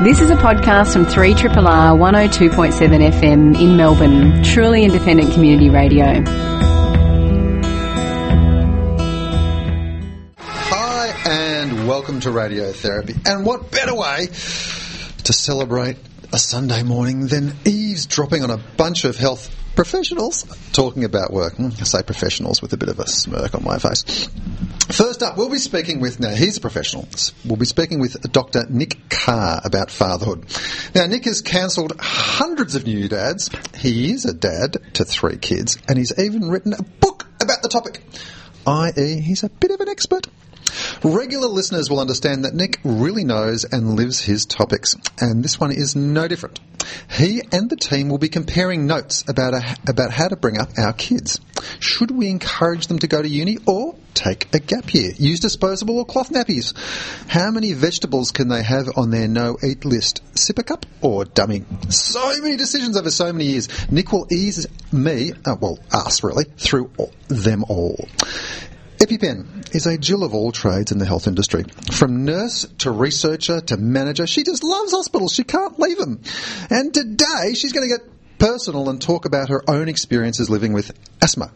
This is a podcast from 3RRR 102.7 FM in Melbourne, truly independent community radio. Hi, and welcome to Radiotherapy. And what better way to celebrate a Sunday morning than eavesdropping on a bunch of health professionals talking about work. Hmm, I say professionals with a bit of a smirk on my face. First up, we'll be speaking with, now he's a professional, we'll be speaking with Dr. Nick Carr about fatherhood. Now, Nick has counselled hundreds of new dads. He is a dad to three kids, and he's even written a book about the topic, i.e., he's a bit of an expert. Regular listeners will understand that Nick really knows and lives his topics, and this one is no different. He and the team will be comparing notes about, a, about how to bring up our kids. Should we encourage them to go to uni or take a gap year? Use disposable or cloth nappies? How many vegetables can they have on their no eat list? Sip a cup or dummy? So many decisions over so many years. Nick will ease me, uh, well, us really, through all, them all. EpiPen is a Jill of all trades in the health industry. From nurse to researcher to manager, she just loves hospitals. She can't leave them. And today she's going to get personal and talk about her own experiences living with asthma.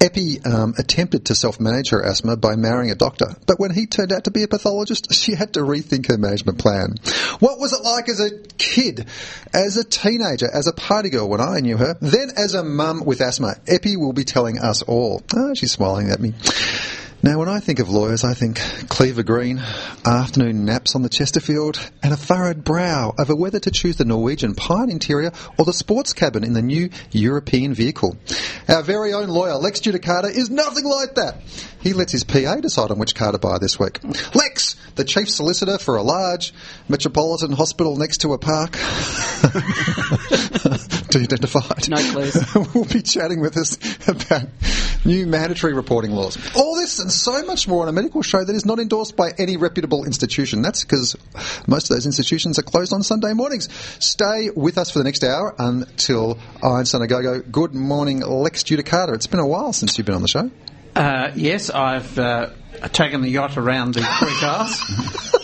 Epi um, attempted to self-manage her asthma by marrying a doctor, but when he turned out to be a pathologist, she had to rethink her management plan. What was it like as a kid, as a teenager, as a party girl when I knew her, then as a mum with asthma? Epi will be telling us all. Oh, she's smiling at me. Now, when I think of lawyers, I think Cleaver Greene, afternoon naps on the Chesterfield, and a furrowed brow over whether to choose the Norwegian pine interior or the sports cabin in the new European vehicle. Our very own lawyer, Lex Judicata, is nothing like that. He lets his PA decide on which car to buy this week. Lex, the chief solicitor for a large metropolitan hospital next to a park. De-identified. No clues. will be chatting with us about new mandatory reporting laws. All this and so much more on a medical show that is not endorsed by any reputable institution. That's because most of those institutions are closed on Sunday mornings. Stay with us for the next hour until Einstein go go. Good morning, Lex Judicata. It's been a while since you've been on the show. Uh, yes, I've uh, taken the yacht around the Greek Isles.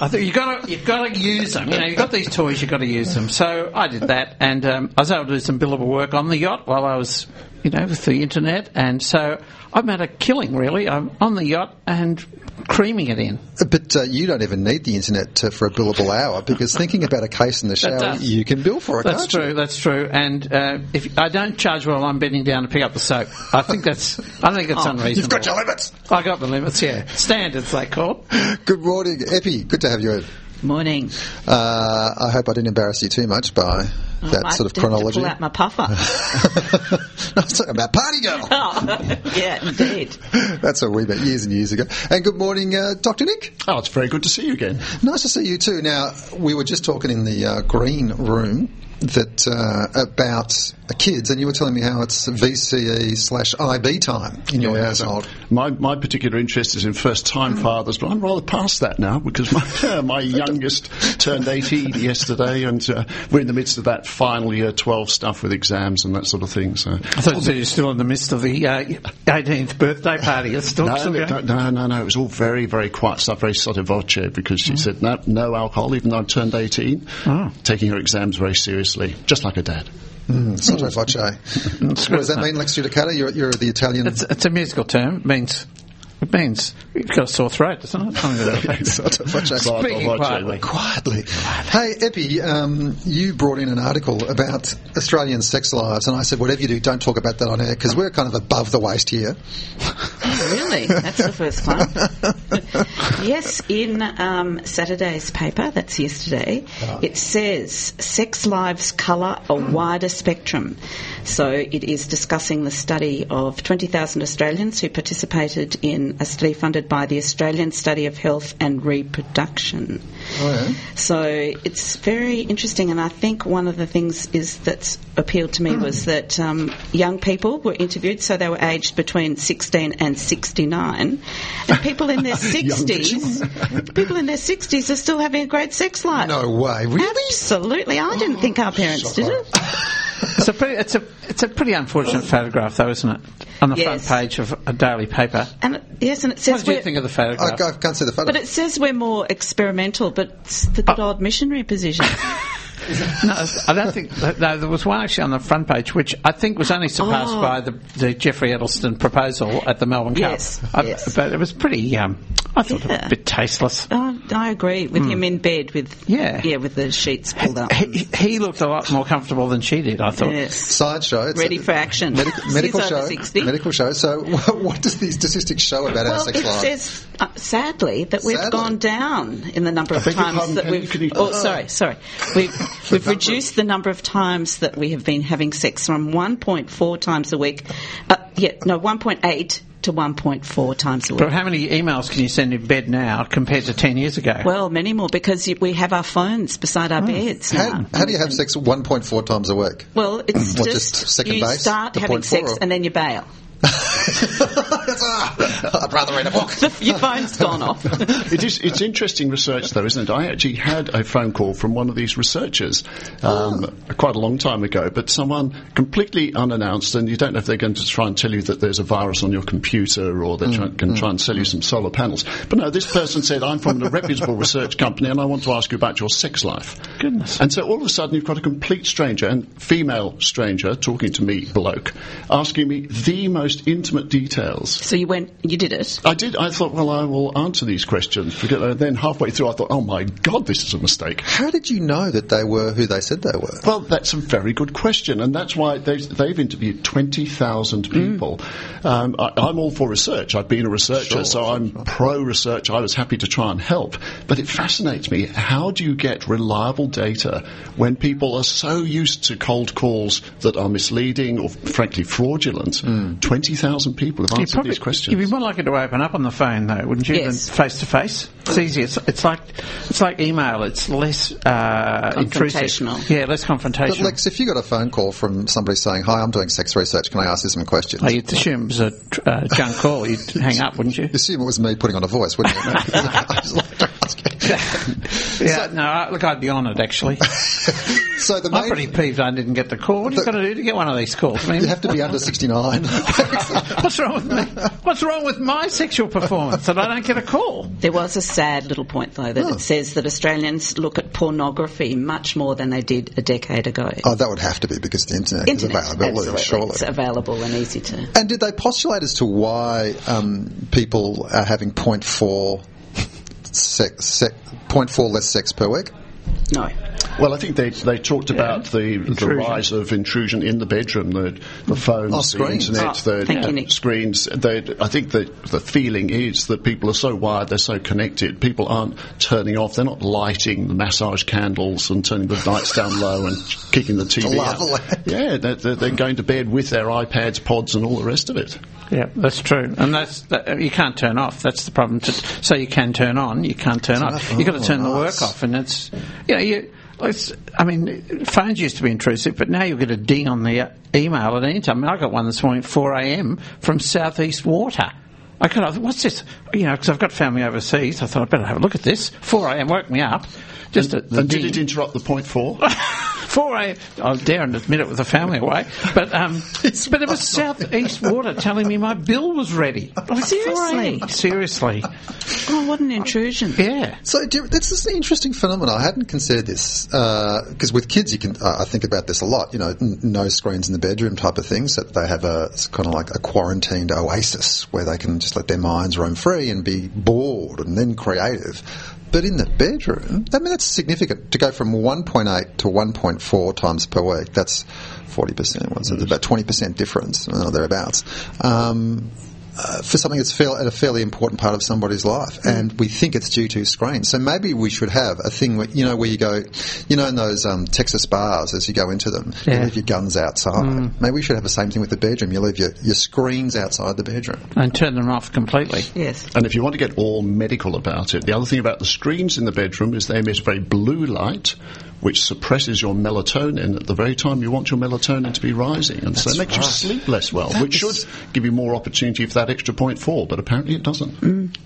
I think you've got to you've got to use them. You know, you've got these toys, you've got to use them. So I did that, and um, I was able to do some billable work on the yacht while I was, you know, with the internet, and so I've made a killing. Really, I'm on the yacht and creaming it in. But uh, you don't even need the internet to, for a billable hour because thinking about a case in the shower, you can bill for it. That's true. You? That's true. And uh, if I don't charge while I'm bending down to pick up the soap, I think that's I think it's unreasonable. You've got your limits. I got the limits. Yeah, standards they call. Good morning, Epi. Good to have you in. Morning. Uh, I hope I didn't embarrass you too much by that I sort of did have to chronology. Pull out my puffer. I was talking about Party Girl. oh, yeah, indeed. That's what we met years and years ago. And good morning, uh, Dr. Nick. Oh, it's very good to see you again. Nice to see you too. Now, we were just talking in the uh, green room that uh, about kids, and you were telling me how it's VCE slash IB time in your household. My, my particular interest is in first time fathers, but I'm rather past that now because my, my youngest turned 18 yesterday, and uh, we're in the midst of that final year 12 stuff with exams and that sort of thing. So. I thought you were still in the midst of the uh, 18th birthday party. It's still, No, no, no, no, no. It was all very, very quiet stuff, very sotto voce, because she said no, no alcohol, even though I turned 18. Oh. Taking her exams very seriously, just like her dad. Hmm, Sotto voce. what does that mean, Lex Judicata? You're, you're the Italian. It's, it's a musical term. It means it means you've got a sore throat, doesn't it? Something to that effect. Sotto voce. Sotto Speaking voce, quietly. like- Quietly. Hey, Epi, um, you brought in an article about Australian sex lives, and I said, whatever you do, don't talk about that on air because we're kind of above the waist here. Really? That's the first one. yes, in um, Saturday's paper, that's yesterday, it says sex lives colour a wider spectrum. So it is discussing the study of 20,000 Australians who participated in a study funded by the Australian Study of Health and Reproduction. Oh, yeah? So it's very interesting, and I think one of the things is that's appealed to me was that um, young people were interviewed, so they were aged between 16 and 69, and people in their 60s, people in their 60s are still having a great sex life. No way. Really? Absolutely, I didn't think our parents did it. it's a pretty, it's a, it's a pretty unfortunate photograph, though, isn't it? On the Yes. front page of a daily paper. And it, yes, and it says What did you think of the I, photograph? I can't see the photo. But it says we're more experimental, but it's the good old missionary position. No, I don't think. No, there was one actually on the front page, which I think was only surpassed Oh. by the, the Jeffrey Edelsten proposal at the Melbourne Yes, Cup. I- yes. but it was pretty. Um, I thought it was a bit tasteless. oh, I agree with him in bed with Hmm. Yeah. yeah, with the sheets pulled up. He, he looked a lot more comfortable than she did. I thought. Yes. Science show. Ready a for action. Medical, She's medical over show. 60. Medical show. So, what does these statistics show about our Well, sex it life? says uh, sadly that we've Sadly. gone down in the number of times pardon, that can we've. can you- oh, sorry, sorry. We've we've reduced the number of times that we have been having sex from 1.4 times a week. Uh, yeah, no, 1.8 to 1.4 times a week. But how many emails can you send in bed now compared to ten years ago? Well, many more because we have our phones beside Hmm. our beds now. how, how do you have sex 1.4 times a week? Well, it's just, just second you base start having point sex or- and then you bail. I'd rather read a book. Your phone's gone off. it is. It's interesting research, though, isn't it? I actually had a phone call from one of these researchers um, oh. quite a long time ago, but someone completely unannounced, and you don't know if they're going to try and tell you that there's a virus on your computer or they're mm, try, can mm, try and sell you mm. some solar panels. But no, this person said, "I'm from a reputable research company, and I want to ask you about your sex life." Goodness. And so all of a sudden, you've got a complete stranger and female stranger talking to me, bloke, asking me the most most intimate details. So you went, you did it? I did. I thought, well, I will answer these questions. And then halfway through, I thought, oh my God, this is a mistake. How did you know that they were who they said they were? Well, that's a very good question. And that's why they've, they've interviewed 20,000 mm. people. Mm. Um, I, am all for research. I've been a researcher, sure, so sure, I'm sure. pro research. I was happy to try and help. But it fascinates me. How do you get reliable data when people are so used to cold calls that are misleading or, frankly, fraudulent? Mm. 20,000 people have answered probably, these questions. You'd be more likely to open up on the phone, though, wouldn't you, yes. than face to face? It's easier. It's, it's, like it's like email. It's less uh, confrontational. Intrusive. Yeah, less confrontational. But Lex, if you got a phone call from somebody saying, "Hi, I'm doing sex research. Can I ask you some questions?" Oh, you'd assume it was a uh, junk call. You'd hang up, wouldn't you? You'd assume it was me putting on a voice, wouldn't you? yeah, so, no, look, I'd be honoured actually. so the main, I'm pretty peeved I didn't get the call. What the, are you going to do to get one of these calls? I mean, you have to be under 69. what's wrong with me? What's wrong with my sexual performance that I don't get a call? There was a sad little point, though, that Oh. it says that Australians look at pornography much more than they did a decade ago. oh, that would have to be because the internet, Internet, is available, absolutely. surely. It's available and easy to. And did they postulate as to why um, people are having 0.4 sex, sex, 0.4 less sex per week? No. Well, I think they they talked about the, the rise of intrusion in the bedroom, the the phones, Oh, the screens. internet, Oh, the thank you, uh, screens. They, I think that the feeling is that people are so wired, they're so connected. People aren't turning off. They're not lighting the massage candles and turning the lights down low and kicking the TV Lovely. out. Yeah, they're, they're, they're going to bed with their iPads, pods, and all the rest of it. Yeah, that's true, and that's that, you can't turn off. That's the problem. To, so you can turn on, you can't turn off. You've got to Oh, turn the work off, and it's you know you. It's, I mean, phones used to be intrusive, but now you'll get a ding on the uh, email at any time. I, mean, I got one this morning at 4 a.m. from Southeast Water. I I thought, what's this? You know, because I've got family overseas. I thought I'd better have a look at this. 4 a.m. woke me up. Just a, the And did it interrupt the point four? 4 a.m. I'll dare and admit it with the family away. But um, but it was Southeast Water telling me my bill was ready. Like, Seriously? 4 a.m. Seriously. Oh, what an intrusion. Yeah. So do, this is an interesting phenomenon. I hadn't considered this because with kids, you can. Uh, I think about this a lot. You know, n- no screens in the bedroom type of things. That they have a it's kind of like a quarantined oasis where they can just let their minds roam free and be bored and then creative. But in the bedroom, I mean, that's significant to go from 1.8 to 1.4 times per week. That's 40%. What's it? About 20% difference, or thereabouts. Um, uh, for something that's fair, a fairly important part of somebody's life, and we think it's due to screens. So maybe we should have a thing, where, you know, where you go, you know, in those um, Texas bars as you go into them, you leave your guns outside. Maybe we should have the same thing with the bedroom. You leave your, your screens outside the bedroom. And turn them off completely. Yes. And if you want to get all medical about it, the other thing about the screens in the bedroom is they emit a very blue light, which suppresses your melatonin at the very time you want your melatonin to be rising. And so it makes you sleep less well, That which should give you more opportunity for that extra point four, but apparently it doesn't. Mm.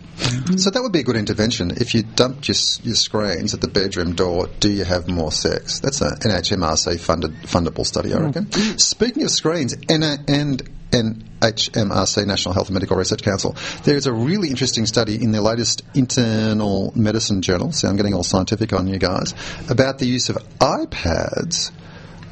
So that would be a good intervention. If you dumped your, your screens at the bedroom door, do you have more sex? That's an NHMRC funded fundable study, I reckon. Speaking of screens, N- and NHMRC, National Health and Medical Research Council, there is a really interesting study in their latest internal medicine journal. See, I'm getting all scientific on you guys about the use of iPads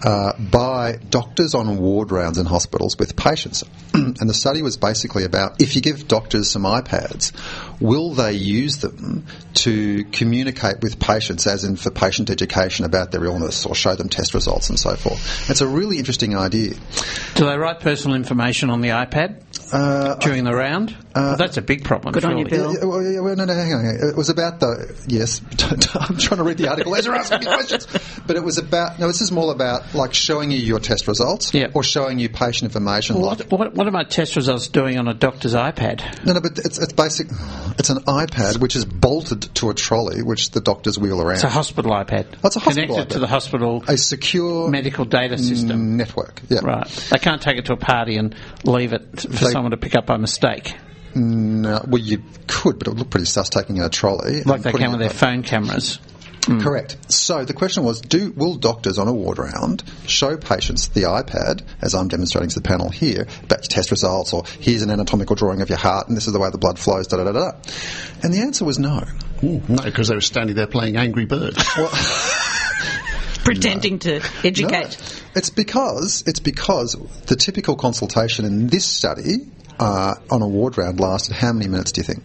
uh, by doctors on ward rounds in hospitals with patients. and the study was basically about if you give doctors some iPads, will they use them to communicate with patients, as in for patient education about their illness or show them test results and so forth? It's a really interesting idea. Do they write personal information on the iPad Uh, during the round? Well, that's a big problem. Good on you. Bill. Yeah, well, yeah, well, no, no, hang on. hang on. It was about the yes. I'm trying to read the article as you're asking me questions, but it was about no. This is more about like showing you your test results, Yeah. or showing you patient information. Well, like What, what, what are my test results doing on a doctor's iPad? No, no, but it's, it's basic. It's an iPad which is bolted to a trolley, which the doctors wheel around. It's a hospital iPad. It's a hospital Connected to the hospital a secure medical data system. network. Yeah. Right. They can't take it to a party and leave it for They- someone to pick up by mistake, No, well, you could, but it would look pretty sus taking in a trolley. like they can with their phone cameras. Correct. So the question was: Do will doctors on a ward round show patients the iPad, as I'm demonstrating to the panel here, about your test results, or here's an anatomical drawing of your heart, and this is the way the blood flows, da da da da? And the answer was no. Ooh, no, because they were standing there playing Angry Birds. Pretending to educate. No. It's because it's because the typical consultation in this study uh, on a ward round lasted how many minutes? Do you think?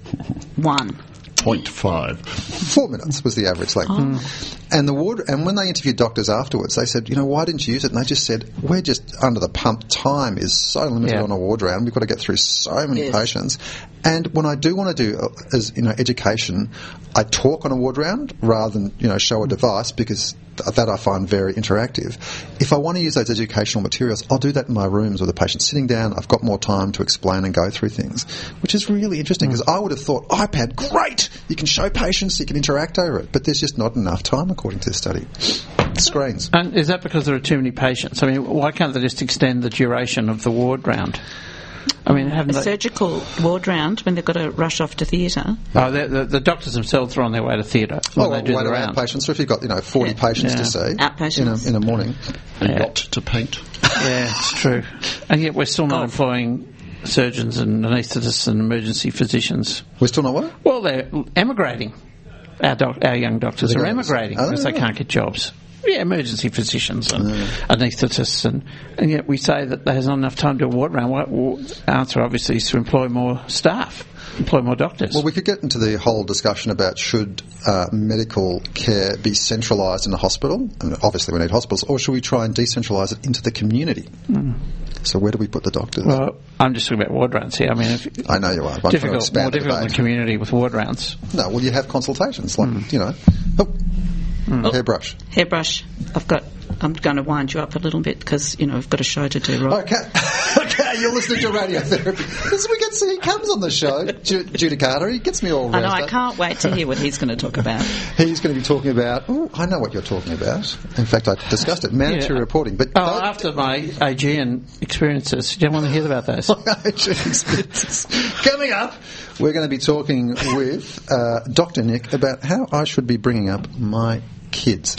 One. Point five. Four minutes was the average length. Oh. And the ward, and when they interviewed doctors afterwards, they said, you know, why didn't you use it? And they just said, we're just under the pump. Time is so limited Yeah. on a ward round. We've got to get through so many Yes. patients. And when I do want to do, uh, as you know, education, I talk on a ward round rather than you know show a device because th- that I find very interactive. If I want to use those educational materials, I'll do that in my rooms with the patient sitting down. I've got more time to explain and go through things, which is really interesting because I would have thought iPad, great, you can show patients, you can interact over it, but there's just not enough time according to the study. Screens. And is that because there are too many patients? I mean, why can't they just extend the duration of the ward round? I mean, haven't A they? surgical ward round when they've got to rush off to theatre. Oh, the, the, the doctors themselves are on their way to theatre when Oh, they do wait the around round. patients. So if you've got you know 40 Yeah. patients Yeah. to see Outpatients. in a, in a morning, A Yeah. lot to paint. Yeah, it's true. And yet we're still not employing surgeons and anaesthetists and emergency physicians. we're still not what? Well, they're emigrating. Our, doc- our young doctors are emigrating Oh, because they yeah. can't get jobs. Yeah, emergency physicians and mm. anaesthetists, and, and yet we say that there's not enough time to do a ward round. Well, well, the answer obviously is to employ more staff, employ more doctors. Well, we could get into the whole discussion about should uh, medical care be centralised in a hospital? I mean, obviously, we need hospitals, or should we try and decentralise it into the community? Mm. So, where do we put the doctors? Well, I'm just talking about ward rounds here. I mean, if, I know you are. but I'm trying to difficult, more difficult in the community with ward rounds. No, well, you have consultations, like mm. you know, oh, hairbrush. Hairbrush. I've got. I'm going to wind you up a little bit because you know we've got a show to do. Right. Okay, okay, you're listening to radiotherapy. This we get to see he comes on the show, Ju- Judy Carter. He gets me all. I know. roused I can't wait to hear what he's going to talk about. He's going to be talking about. Oh, I know what you're talking about. In fact, I discussed it. Mandatory Yeah. reporting, but Oh, after my AGN experiences, do you want to hear about those? Coming up, we're going to be talking with uh, Dr. Nick about how I should be bringing up my kids.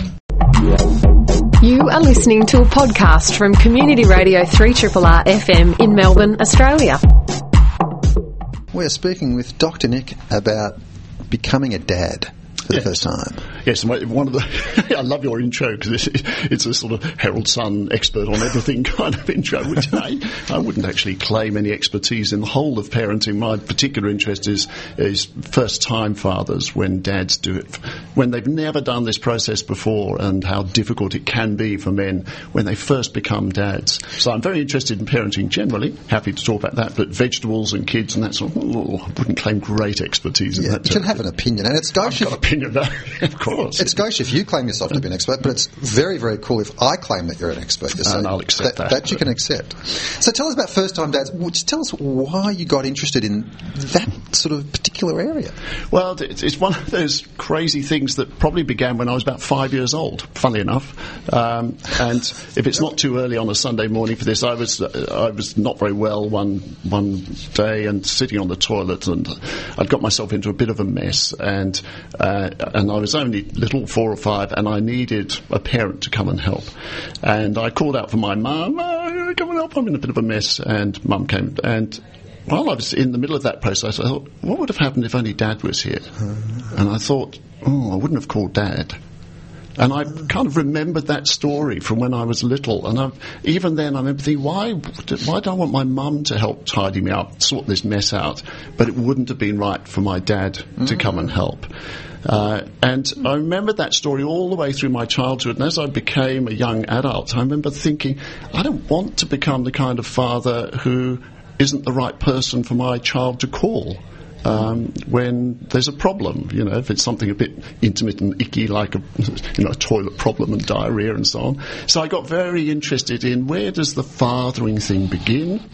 You are listening to a podcast from Community Radio 3RRR FM in Melbourne, Australia. We're speaking with Dr. Nick about becoming a dad for the first time. Yes, one of the. I love your intro because it's, it's a sort of Herald Sun expert on everything kind of intro, which I, I wouldn't actually claim any expertise in the whole of parenting. My particular interest is is first time fathers when dads do it, when they've never done this process before, and how difficult it can be for men when they first become dads. So I'm very interested in parenting generally. Happy to talk about that, but vegetables and kids and that sort of. oh, I wouldn't claim great expertise in Yeah, that. you should have an opinion, and it's. Got an opinion, no, of course. Course. It's gauche if you claim yourself to be an expert, but it's very, very cool if I claim that you're an expert. You're saying I'll accept that. That you can accept. So tell us about first time dads. Just tell us why you got interested in that sort of particular area. Well, it's it's one of those crazy things that probably began when I was about five years old, funnily enough. Um, and if it's not too early on a Sunday morning for this, I was uh, I was not very well one one day and sitting on the toilet, and I'd got myself into a bit of a mess, and uh, and I was only little, four or five, and I needed a parent to come and help. And I called out for my mum, oh, come and help, I'm in a bit of a mess, and mum came and while I was in the middle of that process, I thought, what would have happened if only Dad was here? Uh-huh. And I thought, oh, I wouldn't have called Dad. And I kind of remembered that story from when I was little. And I, even then, I remember thinking, why, why do I want my mum to help tidy me up, sort this mess out? But it wouldn't have been right for my dad to mm. come and help. Uh, and I remember that story all the way through my childhood. And as I became a young adult, I remember thinking, I don't want to become the kind of father who isn't the right person for my child to call. Um, when there's a problem, you know, if it's something a bit intimate and icky, like a, you know, a toilet problem and diarrhea and so on. So I got very interested in where does the fathering thing begin?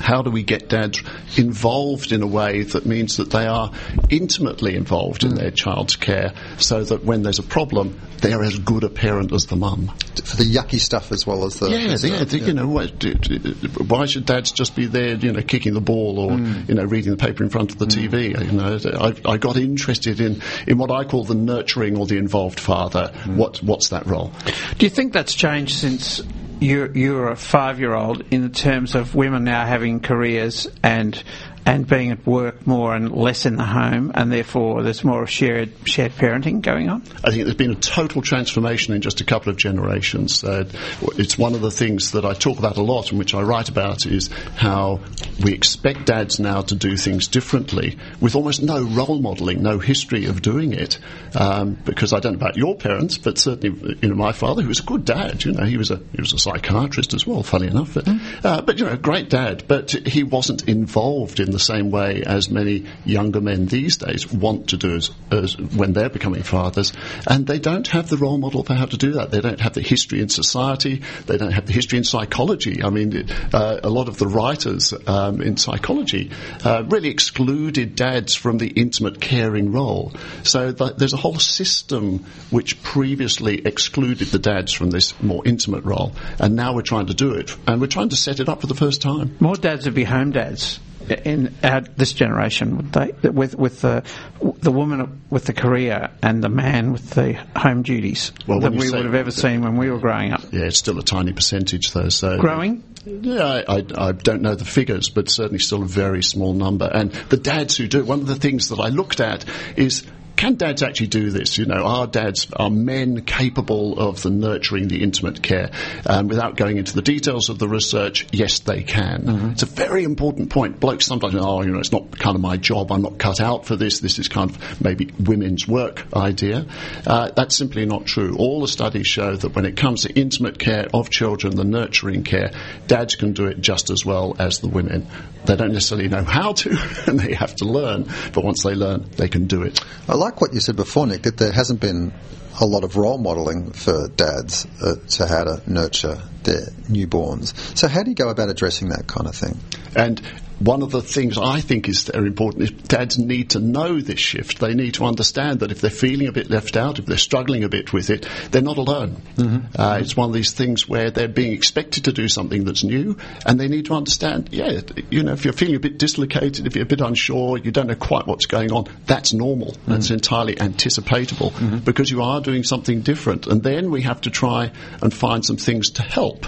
How do we get dads involved in a way that means that they are intimately involved in mm. their child's care so that when there's a problem, they're as good a parent as the mum? For the yucky stuff as well as the. Yeah, yeah, the- you know, what, d- d- why should dads just be there, you know, kicking the ball or, mm. you know, reading the paper in front of the mm. TV? You know, I, I got interested in, in what I call the nurturing or the involved father. What, what's that role? Do you think that's changed since you're, you're a five-year-old in terms of women now having careers and and being at work more and less in the home, and therefore there's more shared shared parenting going on? I think there's been a total transformation in just a couple of generations. Uh, it's one of the things that I talk about a lot and which I write about is how we expect dads now to do things differently with almost no role modelling, no history of doing it. Um, because I don't know about your parents, but certainly, you know, my father, who was a good dad, you know, he was a, he was a psychiatrist as well, funny enough. But, uh, but, you know, a great dad, but he wasn't involved in the same way as many younger men these days want to do as, as when they're becoming fathers. And they don't have the role model for how to do that. They don't have the history in society. They don't have the history in psychology. I mean, uh, a lot of the writers um, in psychology uh, really excluded dads from the intimate caring role. So th- there's a whole system which previously excluded the dads from this more intimate role, and now we're trying to do it, and we're trying to set it up for the first time. More dads would be home dads in our, this generation, would they? With with the the woman with the career and the man with the home duties Well, that we would have ever seen when we were growing up. Yeah, it's still a tiny percentage though. So Growing? Yeah, I, I, I don't know the figures, but certainly still a very small number. And the dads who do, one of the things that I looked at is. Can dads actually do this? You know, are dads, are men capable of the nurturing, the intimate care? Um, without going into the details of the research, yes, they can. It's a very important point. Blokes sometimes, oh, you know, it's not kind of my job. I'm not cut out for this. This is kind of maybe women's work idea. Uh, that's simply not true. All the studies show that when it comes to intimate care of children, the nurturing care, dads can do it just as well as the women. They don't necessarily know how to, and they have to learn. But once they learn, they can do it. I like what you said before, Nick, that there hasn't been a lot of role modelling for dads uh, to how to nurture their newborns. So, how do you go about addressing that kind of thing? And one of the things I think is very important is dads need to know this shift. They need to understand that if they're feeling a bit left out, if they're struggling a bit with it, they're not alone. Mm-hmm. Uh, it's one of these things where they're being expected to do something that's new, and they need to understand, yeah, you know, if you're feeling a bit dislocated, if you're a bit unsure, you don't know quite what's going on, that's normal. Mm-hmm. That's entirely anticipatable mm-hmm. because you are doing something different. And then we have to try and find some things to help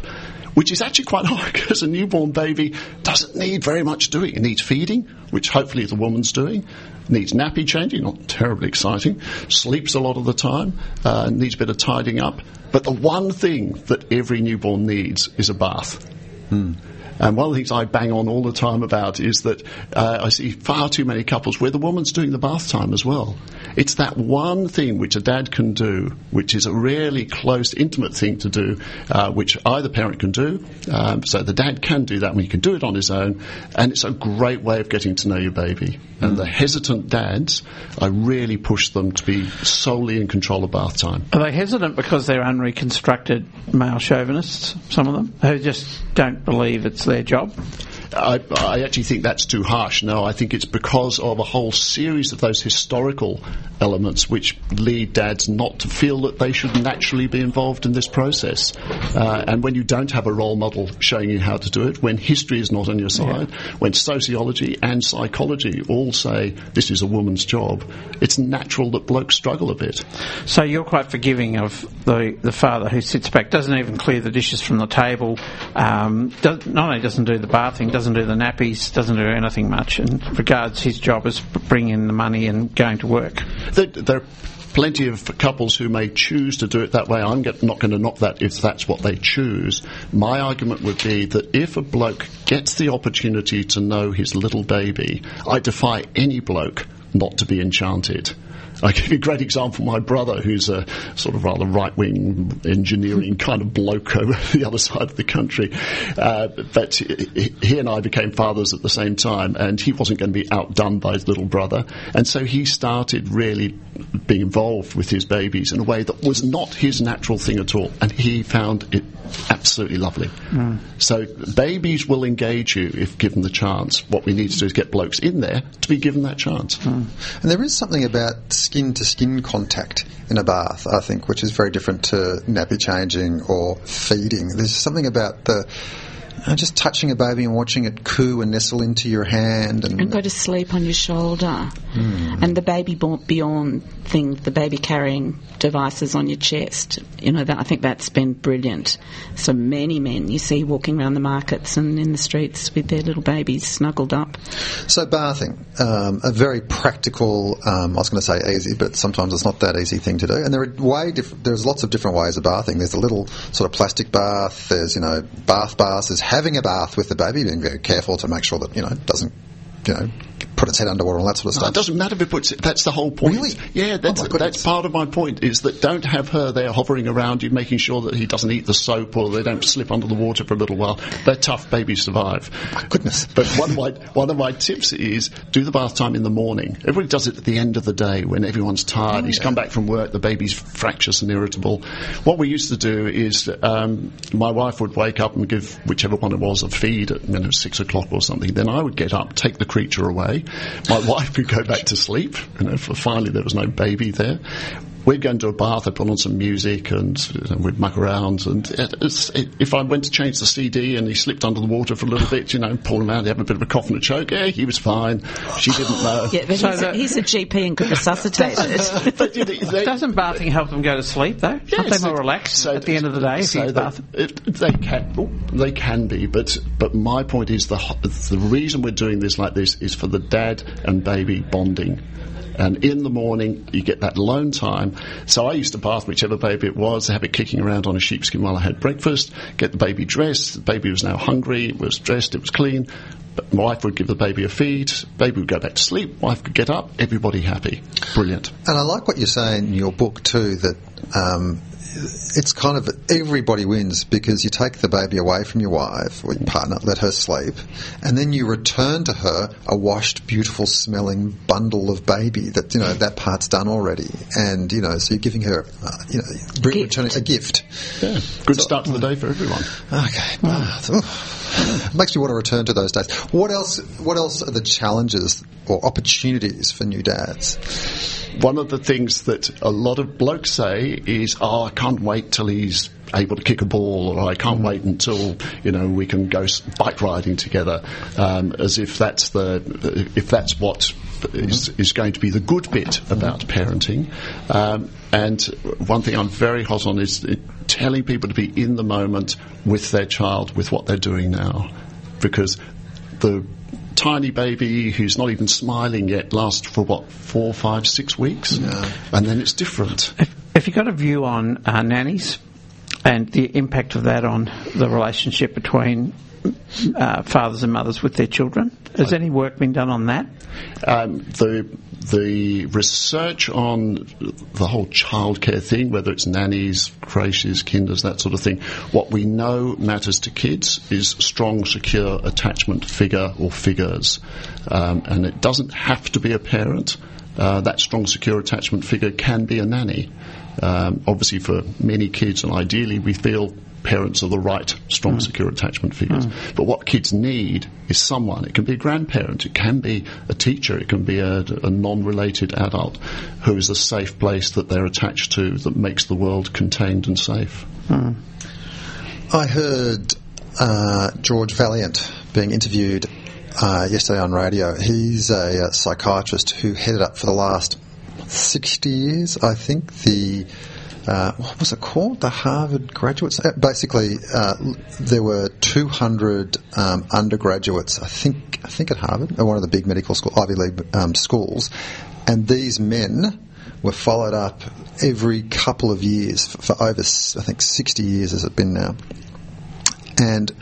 which is actually quite hard because a newborn baby doesn't need very much doing. It needs feeding, which hopefully the woman's doing. Needs nappy changing, not terribly exciting. Sleeps a lot of the time. Uh, needs a bit of tidying up. But the one thing that every newborn needs is a bath. And And one of the things I bang on all the time about is that uh, I see far too many couples where the woman's doing the bath time as well. It's that one thing which a dad can do, which is a really close, intimate thing to do, uh, which either parent can do. Um, so the dad can do that when he can do it on his own, and it's a great way of getting to know your baby. And the hesitant dads, I really push them to be solely in control of bath time. Are they hesitant because they're unreconstructed male chauvinists, some of them, who just don't believe it's their job? I, I actually think that's too harsh. No, I think it's because of a whole series of those historical elements which lead dads not to feel that they should naturally be involved in this process. Uh, and when you don't have a role model showing you how to do it, when history is not on your side, when sociology and psychology all say this is a woman's job, it's natural that blokes struggle a bit. So you're quite forgiving of the, the father who sits back, doesn't even clear the dishes from the table, um, does, not only doesn't do the bathing, doesn't do the nappies, doesn't do anything much, and regards his job as bringing in the money and going to work. There, there are plenty of couples who may choose to do it that way. I'm get, not going to knock that if that's what they choose. My argument would be that if a bloke gets the opportunity to know his little baby, I defy any bloke not to be enchanted. I give you a great example. My brother, who's a sort of rather right-wing engineering kind of bloke over the other side of the country, uh, but he he and I became fathers at the same time, and he wasn't going to be outdone by his little brother, and so he started really being involved with his babies in a way that was not his natural thing at all, and he found it absolutely lovely. So babies will engage you if given the chance. What we need to do is get blokes in there to be given that chance. And there is something about skin to skin contact in a bath, I think, which is very different to nappy changing or feeding. There's something about the know, just touching a baby and watching it coo and nestle into your hand and, and go to sleep on your shoulder. Hmm. And the baby beyond thing, the baby carrying devices on your chest. You know, that, I think that's been brilliant. So many men you see walking around the markets and in the streets with their little babies snuggled up. So bathing, um, a very practical. Um, I was going to say easy, but sometimes it's not that easy thing to do. And there are way diff- there's lots of different ways of bathing. There's a little sort of plastic bath. There's you know bath baths. There's having a bath with the baby, being very careful to make sure that you know it doesn't you know put its head underwater and that sort of No, stuff. it doesn't matter if it puts it. That's the whole point. Really? Yeah, that's, Oh that's part of my point. Is that don't have her there hovering around you, making sure that he doesn't eat the soap or they don't slip under the water for a little while. They're tough. Babies survive. My goodness. But one of my one of my tips is do the bath time in the morning. Everybody does it at the end of the day when everyone's tired. He's come back from work. The baby's fractious and irritable. What we used to do is um, my wife would wake up and give whichever one it was a feed at you know, six o'clock or something. Then I would get up, take the creature away. My wife would go back to sleep. You know, finally there was no baby there. We'd go into a bath, I'd put on some music and you know, we'd muck around and it, it's, it, if I went to change the CD and he slipped under the water for a little bit, you know, pull him out, he had a bit of a cough and a choke, yeah, he was fine. She didn't know. Yeah, but So he's, that- a, he's a GP and could resuscitate it. But, you know, they- Doesn't bathing help them go to sleep though? Aren't they more relaxed so- at the end of the day if so you they, bath? it, they can, oh, they can be, but but my point is the the reason we're doing this like this is for the dad and baby bonding. And in the morning, you get that alone time. So I used to bath whichever baby it was, have it kicking around on a sheepskin while I had breakfast, get the baby dressed. The baby was now hungry, it was dressed, it was clean. But my wife would give the baby a feed, baby would go back to sleep, wife could get up, everybody happy. Brilliant. And I like what you say in your book too that um, it's kind of everybody wins because you take the baby away from your wife or your partner, let her sleep, and then you return to her a washed, beautiful smelling bundle of baby that, you know, that part's done already. And, you know, so you're giving her, uh, you know, bring, Gift. returning a gift. Yeah. Good start to the day for everyone. Okay, bath. Oof. Makes me want to return to those days. What else? What else are the challenges or opportunities for new dads? One of the things that a lot of blokes say is, "Oh, I can't wait till he's able to kick a ball," or "I can't wait until you know we can go bike riding together," um, as if that's the if that's what is, is going to be the good bit about parenting. Um, and one thing I'm very hot on is uh, telling people to be in the moment with their child, with what they're doing now, because the tiny baby who's not even smiling yet lasts for what four, five, six weeks, and then it's different. If, if you've got a view on uh, nannies and the impact of that on the relationship between uh, fathers and mothers with their children? Has any work been done on that? Um, the the research on the whole childcare thing, whether it's nannies, creches, kinders, that sort of thing, what we know matters to kids is strong, secure attachment figure or figures, um, and it doesn't have to be a parent. Uh, that strong, secure attachment figure can be a nanny. Um, obviously, for many kids, and ideally, we feel parents are the right strong, secure attachment figures. But what kids need is someone. It can be a grandparent, it can be a teacher, it can be a, a non-related adult who is a safe place that they're attached to that makes the world contained and safe. I heard uh, George Vaillant being interviewed uh, yesterday on radio. He's a, uh psychiatrist who headed up for the last 60 years, I think, the. Uh, what was it called? The Harvard graduates. Uh, basically, uh, there were 200 um, undergraduates. I think. I think at Harvard, uh, one of the big medical school, Ivy League um, schools, and these men were followed up every couple of years for, for over, I think, 60 years has it been now and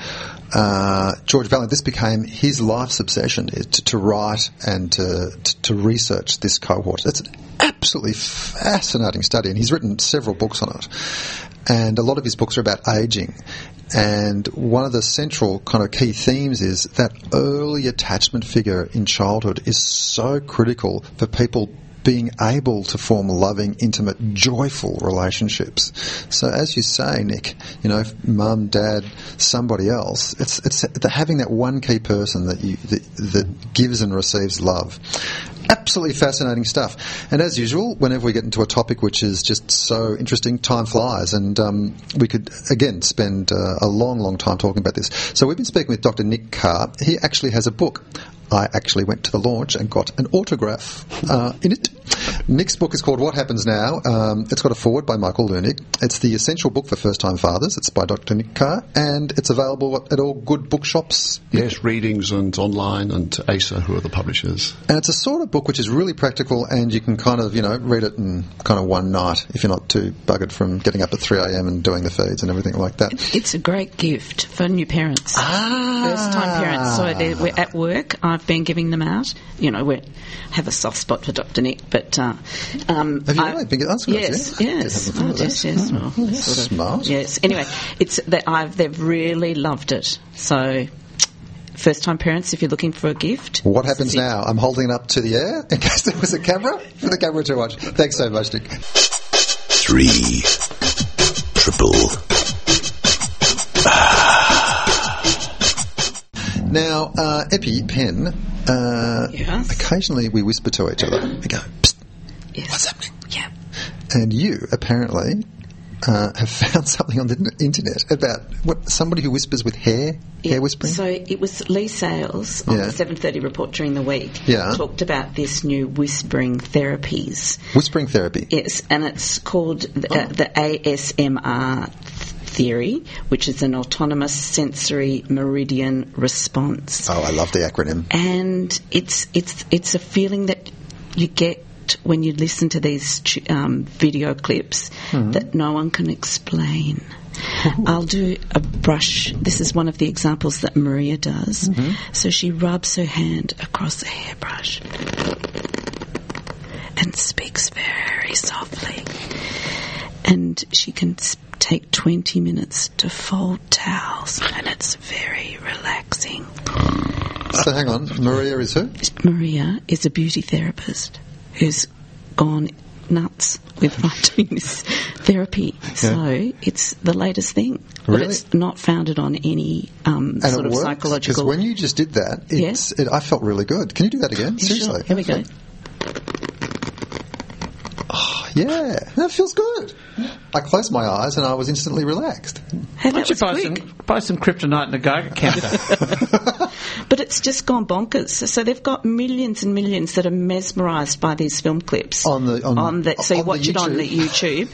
uh, George Vaillant, this became his life's obsession to, to write and to, to research this cohort. It's an absolutely fascinating study, and he's written several books on it. And a lot of his books are about aging. And one of the central kind of key themes is that early attachment figure in childhood is so critical for people being able to form loving, intimate, joyful relationships. So, as you say, Nick, you know, mum, dad, somebody else, it's it's having that one key person that you that, that gives and receives love. Absolutely fascinating stuff. And as usual, whenever we get into a topic which is just so interesting, time flies, and um, we could again spend uh, a long, long time talking about this. So we've been speaking with Dr. Nick Carr. He actually has a book. I actually went to the launch and got an autograph uh, in it. Nick's book is called What Happens Now. Um, it's got a forward by Michael Leunig. It's the essential book for first time fathers. It's by Dr. Nick Carr, and it's available at, at all good bookshops. Yes, readings and online, and ASA, who are the publishers. And it's a sort of book which is really practical, and you can kind of, you know, read it in kind of one night if you're not too buggered from getting up at 3 a.m. and doing the feeds and everything like that. It's a great gift for new parents. Ah. First time parents. So we're at work. I've been giving them out. You know, we have a soft spot for Dr. Nick, but. Uh, um, Have you I- really been- that's good, Yes, yes. Didn't have a Oh, thought yes, that. yes. Well, sort of- smart. Yes. Anyway, it's that I've they've really loved it. So, first time parents, if you're looking for a gift, What happens this now? I'm holding it up to the air in case there was a camera for the camera to watch. Thanks so much, Nick. three triple Now, uh, Epi, Pen, uh, Yes. occasionally we whisper to each other. We go, Psst, Yes. what's happening? Yeah. And you apparently uh, have found something on the internet about what somebody who whispers with hair, hair whispering. So it was Leigh Sales on Yeah. the 7:30 report during the week. Yeah. talked about this new whispering therapies. whispering therapy. Yes, and it's called the, uh, the ASMR theory, which is an autonomous sensory meridian response. Oh, I love the acronym. and it's it's it's a feeling that you get when you listen to these um, video clips that no one can explain. I'll do a brush. This is one of the examples that Maria does. So she rubs her hand across a hairbrush and speaks very softly. And she can s- take 20 minutes to fold towels, and it's very relaxing. So hang on, Maria is who? Maria is a beauty therapist who's gone nuts with doing this therapy. So it's the latest thing. But it's not founded on any um, sort of works? psychological. Because when you just did that, it's, it, I felt really good. Can you do that again? Yeah, sure. Seriously? Here we go. Yeah, that feels good. I closed my eyes and I was instantly relaxed. Why don't you buy quick. some, buy some kryptonite and a Geiger counter? But it's just gone bonkers. So they've got millions and millions that are mesmerised by these film clips On the- on- the. So you on the watch it on the YouTube.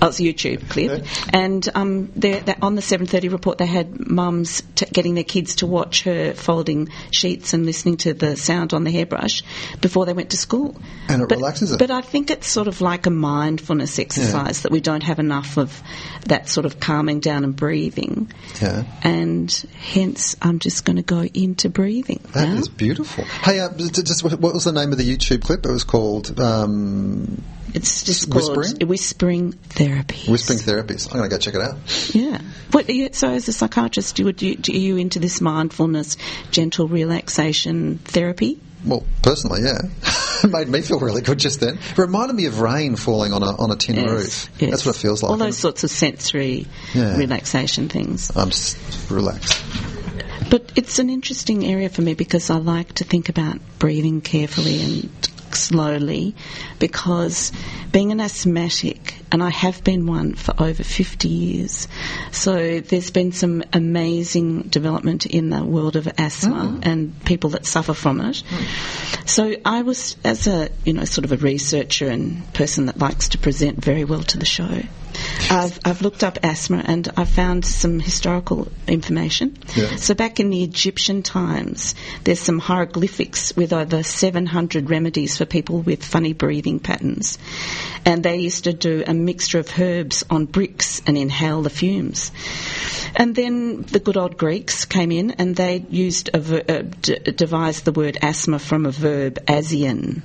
oh, it's a YouTube clip, and um, they're, they're on the seven thirty report. They had mums t- getting their kids to watch her folding sheets and listening to the sound on the hairbrush before they went to school. And it but, relaxes them. But I think it's sort of like a mindfulness exercise that we don't have enough of that sort of calming down and breathing. Yeah. And hence, I'm just going to go into breathing. That now. is beautiful. Hey, uh, just what was the name of the YouTube clip? It was called um, It's just Whispering? called whispering therapy. Whispering Therapies. I'm going to go check it out. Yeah. What, are you, so, as a psychiatrist, do, you, do you into this mindfulness, gentle relaxation therapy? Well, personally, yeah, it made me feel really good just then. It reminded me of rain falling on a on a tin Yes, roof. yes. That's what it feels like. All those sorts of sensory Yeah. relaxation things. I'm just relaxed. But it's an interesting area for me because I like to think about breathing carefully and slowly because being an asthmatic, and I have been one for over 50 years, so there's been some amazing development in the world of asthma mm. and people that suffer from it. Mm. So I was, as a, you know, sort of a researcher and person that likes to present very well to the show, I've, I've looked up asthma and I found some historical information. Yeah. So back in the Egyptian times, there's some hieroglyphics with over 700 remedies for people with funny breathing patterns. And they used to do a mixture of herbs on bricks and inhale the fumes. And then the good old Greeks came in and they used a ver- uh, d- devised the word asthma from a verb asian.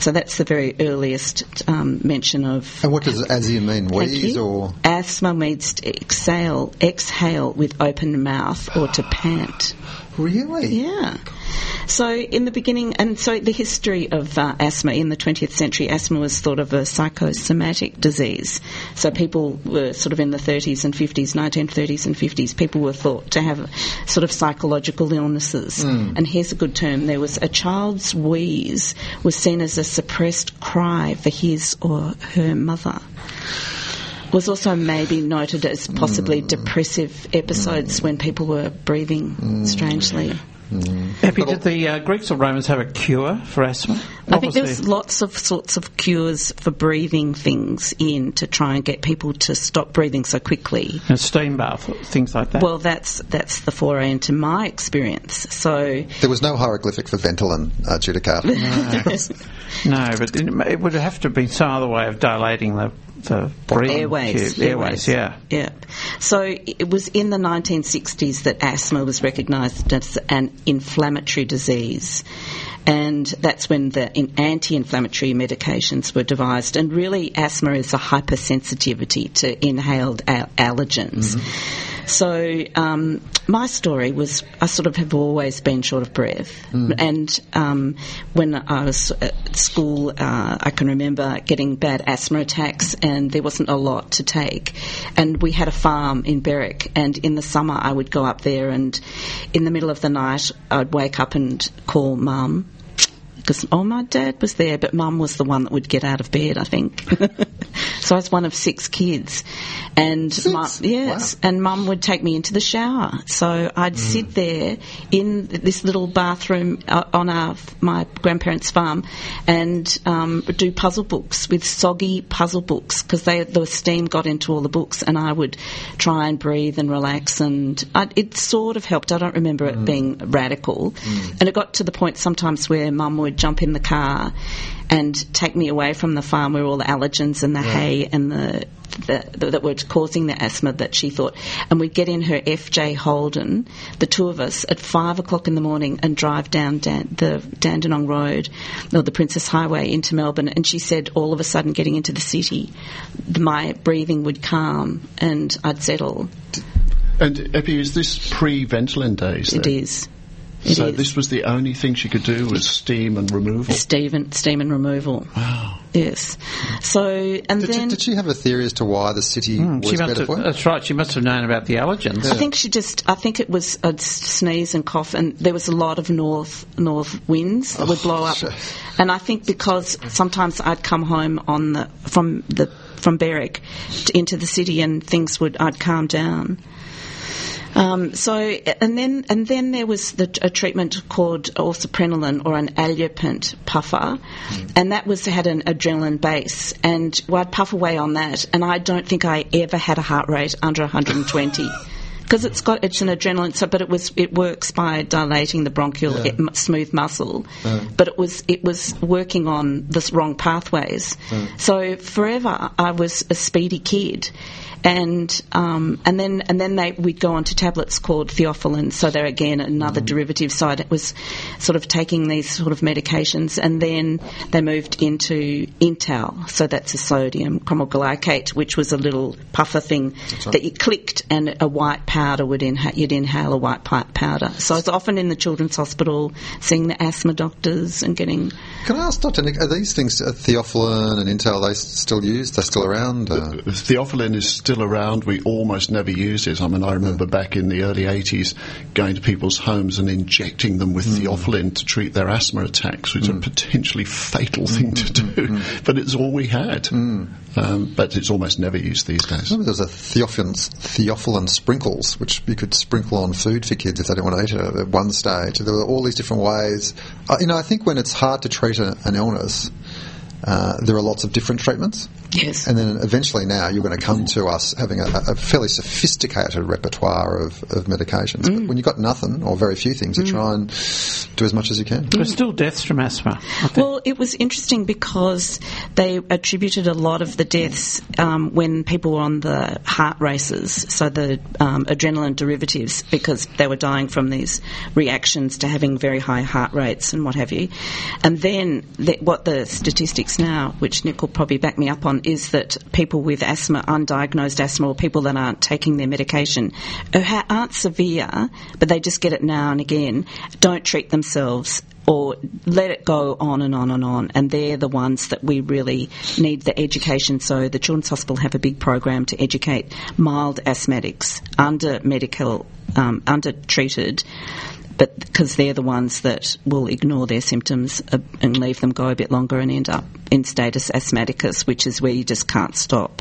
So that's the very earliest um, mention of And what does ASIAN mean? Wheeze or asthma means to exhale, exhale with open mouth or to pant. Really? Yeah. So in the beginning, and so the history of uh, asthma in the 20th century, asthma was thought of a psychosomatic disease. So people were sort of in the 30s and 50s, 1930s and 50s, people were thought to have sort of psychological illnesses. And here's a good term: there was a child's wheeze was seen as a suppressed cry for his or her mother was also maybe noted as possibly depressive episodes when people were breathing strangely. Epi, did the uh, Greeks or Romans have a cure for asthma? I What think was there's the- lots of sorts of cures for breathing things in to try and get people to stop breathing so quickly. a steam bath, things like that. Well, that's that's the foray into my experience. So There was no hieroglyphic for Ventolin, uh, Judicata. no, but it, it would have to be some other way of dilating the the breathing airways, tube. airways, yeah. yeah. So it was in the 1960s that asthma was recognised as an inflammatory disease. And that's when the in- anti-inflammatory medications were devised. And really, asthma is a hypersensitivity to inhaled al- allergens. Mm-hmm. So um, my story was I sort of have always been short of breath, and um, when I was at school, uh, I can remember getting bad asthma attacks, and there wasn't a lot to take. And we had a farm in Berwick, and in the summer I would go up there, and in the middle of the night I'd wake up and call mum because oh my dad was there, but mum was the one that would get out of bed. I think. so I was one of six kids, and mum, yes, and mum would take me into the shower. So I'd sit there in this little bathroom uh, on our my grandparents' farm, and um, do puzzle books with soggy puzzle books because they the steam got into all the books, and I would try and breathe and relax, and I, it sort of helped. I don't remember it being radical, and it got to the point sometimes where mum would jump in the car and take me away from the farm where all the allergens and the hay and the, the, the that were causing the asthma that she thought, and we'd get in her FJ Holden, the two of us, at five o'clock in the morning and drive down Dan, the Dandenong Road or the Princes Highway into Melbourne. And she said, all of a sudden, getting into the city, my breathing would calm and I'd settle. And Epi, is this pre-Ventolin days? It then? is. It so is. this was the only thing she could do was steam and removal. Steam and, steam and removal. Wow. Yes. So, and Did, then. did she have a theory as to why the city hmm, was She must better have, for it? that's right. She must have known about the allergens. I think she just. I think it was a sneeze and cough, and there was a lot of north north winds that would blow up. Oh, shit. And I think because sometimes I'd come home on the from the from Berwick to, into the city, and things would I'd calm down. Um, so, and then and then there was the, a treatment called orciprenaline or an Alupent puffer, and that was had an adrenaline base, and well, I'd puff away on that, and I don't think I ever had a heart rate under 120. Because it's got it's an adrenaline, so but it was it works by dilating the bronchial Yeah. m- smooth muscle, but it was it was working on the wrong pathways. So forever I was a speedy kid, and um, and then and then they we'd go on to tablets called theophylline. So they're again another derivative side. It was sort of taking these sort of medications, and then they moved into Intal. So that's a sodium cromoglycate, which was a little puffer thing that you clicked, and a white powder would inha- you'd inhale a white powder. So I was often in the children's hospital seeing the asthma doctors and getting Can I ask Dr. Nick, are these things, uh, Theophylline and Intal, are they still used? They're still around? Uh, Theophylline is still around. We almost never use it. I mean, I remember back in the early 80s going to people's homes and injecting them with hmm. theophylline to treat their asthma attacks, which is a hmm. potentially fatal hmm. thing to do. But it's all we had. Um, but it's almost never used these days. remember there was a Theophylline, Theophylline sprinkles, which you could sprinkle on food for kids if they didn't want to eat it at one stage. There were all these different ways. Uh, you know, I think when it's hard to treat a, an illness, uh, there are lots of different treatments. Yes. And then eventually now you're going to come to us having a, a fairly sophisticated repertoire of, of medications. But when you've got nothing or very few things, you try and do as much as you can. There's still deaths from asthma. Well, it was interesting because they attributed a lot of the deaths um, when people were on the heart races, so the um, adrenaline derivatives, because they were dying from these reactions to having very high heart rates and what have you. And then the, what the statistics now, which Nick will probably back me up on, is that people with asthma, undiagnosed asthma, or people that aren't taking their medication, who aren't severe, but they just get it now and again, don't treat themselves or let it go on and on and on. And they're the ones that we really need the education. So the Children's Hospital have a big program to educate mild asthmatics under medical, um, under treated. But because they're the ones that will ignore their symptoms uh, and leave them go a bit longer and end up in status asthmaticus, which is where you just can't stop,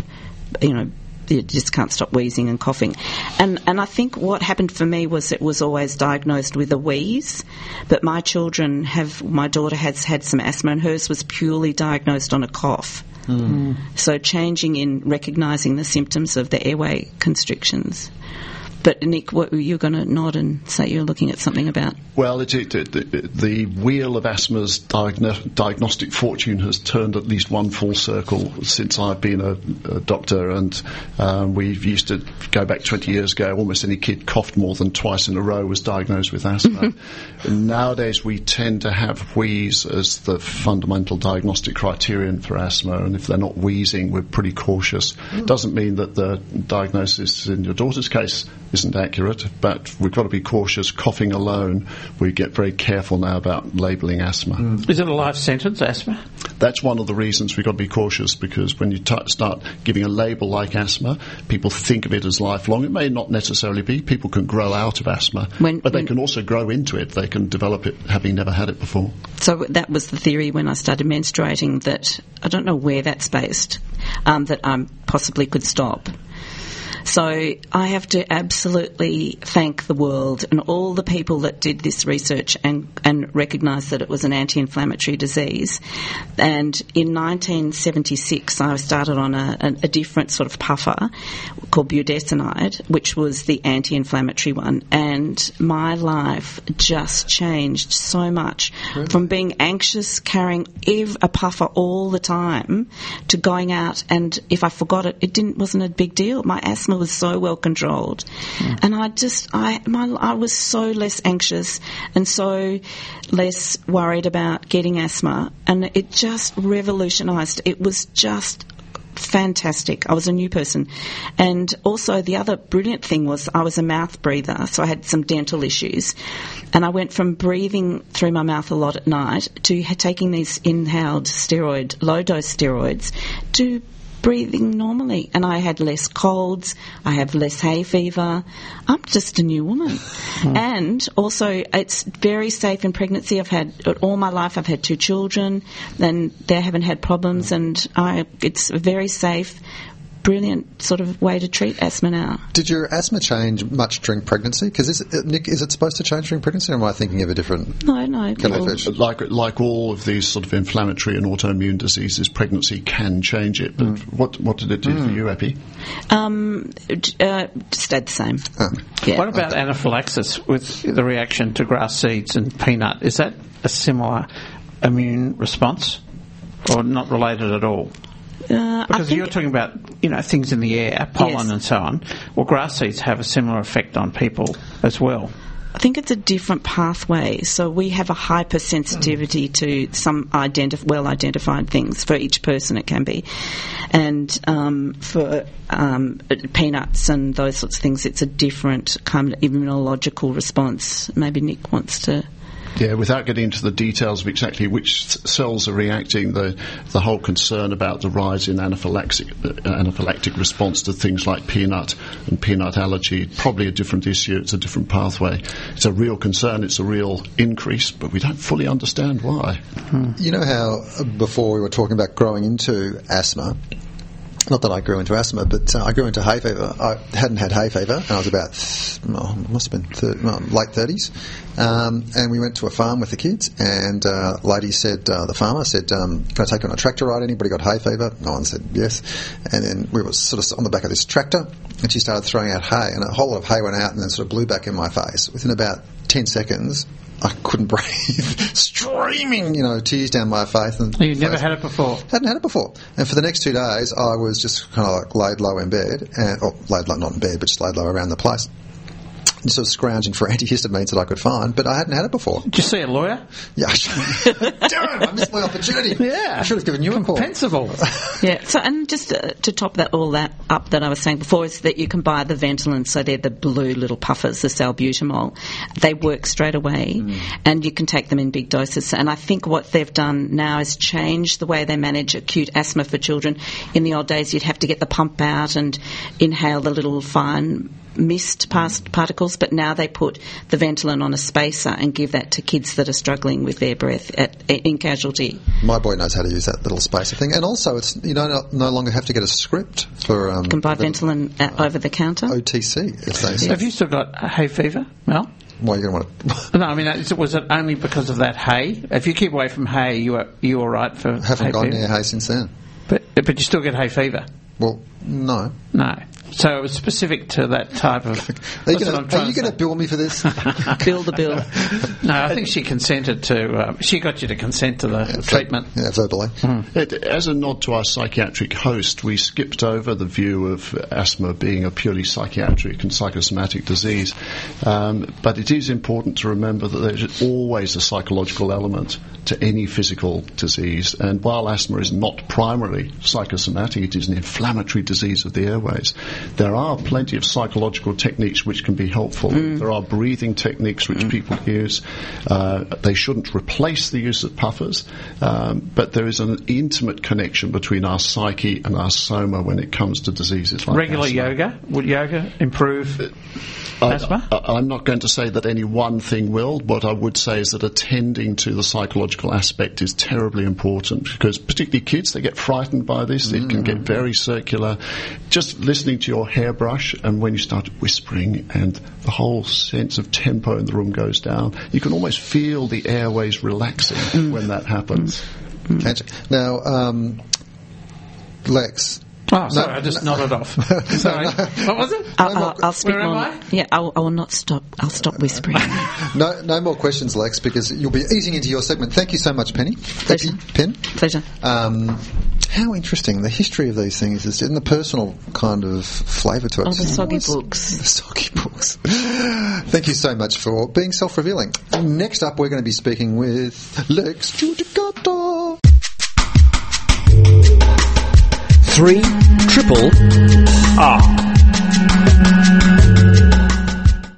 you know, you just can't stop wheezing and coughing. And and I think what happened for me was it was always diagnosed with a wheeze, but my children have my daughter has had some asthma and hers was purely diagnosed on a cough. So changing in recognising the symptoms of the airway constrictions. But Nick, what, you're going to nod and say you're looking at something about. Well, it, it, it, the wheel of asthma's diagno- diagnostic fortune has turned at least one full circle since I've been a, a doctor, and um, we used to go back 20 years ago. Almost any kid coughed more than twice in a row was diagnosed with asthma. nowadays, we tend to have wheeze as the fundamental diagnostic criterion for asthma, and if they're not wheezing, we're pretty cautious. Doesn't mean that the diagnosis in your daughter's case isn't accurate, but we've got to be cautious. Coughing alone, we get very careful now about labelling asthma. Is it a life sentence, asthma? That's one of the reasons we've got to be cautious because when you t- start giving a label like asthma, people think of it as lifelong. It may not necessarily be. People can grow out of asthma, When- but they when- can also grow into it. They can develop it having never had it before. So that was the theory when I started menstruating that I don't know where that's based, um, that I possibly could stop. So I have to absolutely thank the world and all the people that did this research and, and recognised that it was an anti-inflammatory disease. And in 1976, I started on a, a, a different sort of puffer called budesonide, which was the anti-inflammatory one. And my life just changed so much from being anxious, carrying ev- a puffer all the time, to going out and if I forgot it, it didn't wasn't a big deal. My asthma was so well controlled, hmm. and I just I my I was so less anxious and so less worried about getting asthma, and it just revolutionised. It was just fantastic. I was a new person. And also, the other brilliant thing was I was a mouth breather, so I had some dental issues. And I went from breathing through my mouth a lot at night to taking these inhaled steroid, low dose steroids, to breathing normally. And I had less colds, I have less hay fever. I'm just a new woman. Hmm. And also, it's very safe in pregnancy. I've had, all my life, I've had two children, and they haven't had problems, and I, it's very safe brilliant sort of way to treat asthma now. Did your asthma change much during pregnancy? Because is Nick, is it supposed to change during pregnancy, or am I thinking of a different? No, no. Can I little- fetch? Like like all of these sort of inflammatory and autoimmune diseases, pregnancy can change it. But Mm. what what did it do for you, Epi? Um, uh, stayed the same. Yeah. What about anaphylaxis with the reaction to grass seeds and peanut? Is that a similar immune response, or not related at all? Uh, Because you're talking about you know things in the air, pollen Yes. and so on. Well, grass seeds have a similar effect on people as well. I think it's a different pathway. So we have a hypersensitivity to some identif- well identified things for each person. It can be, and um, for um, peanuts and those sorts of things, it's a different kind of immunological response. Maybe Nick wants to. Yeah, without getting into the details of exactly which cells are reacting, the the whole concern about the rise in anaphylactic uh, anaphylactic response to things like peanut and peanut allergy, probably a different issue. It's a different pathway. It's a real concern. It's a real increase, but we don't fully understand why. You know how uh, before we were talking about growing into asthma. Not that I grew into asthma, but uh, I grew into hay fever. I hadn't had hay fever, and I was about, must have been thir- no, late 30s. Um, and we went to a farm with the kids, and uh, lady said, uh, the farmer said, um, Can I take on a tractor ride? Anybody got hay fever? No one said yes. And then we were sort of on the back of this tractor, and she started throwing out hay, and a whole lot of hay went out and then sort of blew back in my face. Within about 10 seconds, I couldn't breathe, streaming, you know, tears down my face. And You've never had it before. Hadn't had it before. And for the next two days, I was just kind of like laid low in bed, and, or laid low, not in bed, but just laid low around the place. Just sort of scrounging for antihistamines that I could find, but I hadn't had it before. Did you see a lawyer? Yeah, I damn I missed my opportunity. Yeah. I should have given you a call. Compensable. Yeah. So, and just uh, to top that all that up that I was saying before is that you can buy the Ventolin. So they're the blue little puffers, the salbutamol. They work straight away, and you can take them in big doses. And I think what they've done now is change the way they manage acute asthma for children. In the old days, you'd have to get the pump out and inhale the little fine mist past particles, but now they put the Ventolin on a spacer and give that to kids that are struggling with their breath at, in casualty. My boy knows how to use that little spacer thing, and also it's you don't no longer have to get a script for um, You can buy the Ventolin uh, over the counter. OTC. If they say. Have you still got hay fever? Mel? Well, you're going to want to. No, I mean, is it- was it only because of that hay? If you keep away from hay, you are you all right for haven't hay gone fever? near hay since then. But but you still get hay fever. Well, no. No. So it was specific to that type of. Are you That's what I'm going to bill me for this? Bill the bill. No, I think she consented to. Um, she got you to consent to the treatment. Yeah, verbally. It, as a nod to our psychiatric host, we skipped over the view of asthma being a purely psychiatric and psychosomatic disease. Um, but it is important to remember that there's always a psychological element to any physical disease. And while asthma is not primarily psychosomatic, it is an inflammatory disease of the airways. There are plenty of psychological techniques which can be helpful. There are breathing techniques which people use. Uh, they shouldn't replace the use of puffers, um, but there is an intimate connection between our psyche and our soma when it comes to diseases like Regular asthma. yoga would yoga improve I- asthma? I, I'm not going to say that any one thing will. What I would say is that attending to the psychological aspect is terribly important because particularly kids, they get frightened by this. It can get very circular. Just listening to your hairbrush and when you start whispering and the whole sense of tempo in the room goes down, you can almost feel the airways relaxing when that happens. Can't? Now, um, Lex. Oh, sorry, I just nodded off. sorry. What was it? I'll, I'll, I'll speak Where am more. I? Yeah, I'll, I will not stop. I'll stop whispering. No, no more questions, Lex, because you'll be easing into your segment. Thank you so much, Penny. Pleasure. Epi, Pen. Pleasure. Um, how interesting the history of these things is, and the personal kind of flavour to it. Oh, the soggy Nice. books. The soggy books. Thank you so much for being self-revealing. Next up, we're going to be speaking with Lex Judicata. Three triple R.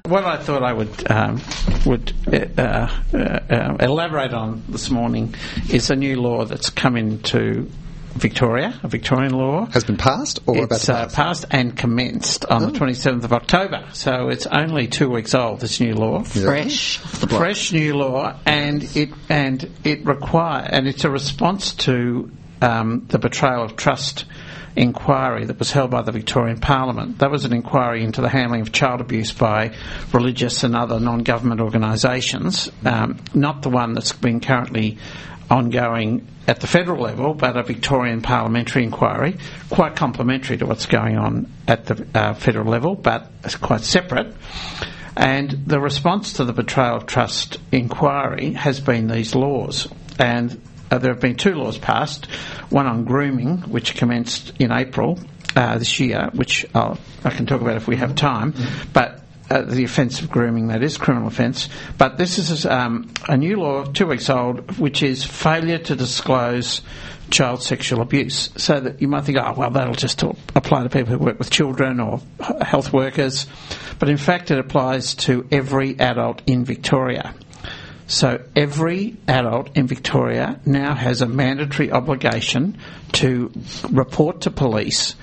What I thought I would um, would uh, uh, uh, elaborate on this morning is a new law that's come into Victoria, a Victorian law. Has been passed or about It's to uh, passed and commenced on the 27th of October, so it's only two weeks old. This new law, Fresh. block. fresh new law, and it and it require and it's a response to um, the betrayal of trust inquiry that was held by the Victorian Parliament. That was an inquiry into the handling of child abuse by religious and other non-government organisations, um, not the one that's been currently ongoing at the federal level, but a Victorian parliamentary inquiry, quite complementary to what's going on at the uh, federal level, but quite separate. And the response to the betrayal of trust inquiry has been these laws. And uh, there have been two laws passed one on grooming, which commenced in April uh, this year, which I'll, I can talk about if we have time. But uh, the offence of grooming, that is criminal offence. But this is um, a new law, two weeks old, which is failure to disclose child sexual abuse. So that you might think, oh, well, that'll just talk, apply to people who work with children or health workers. But in fact, it applies to every adult in Victoria. So every adult in Victoria now has a mandatory obligation to report to police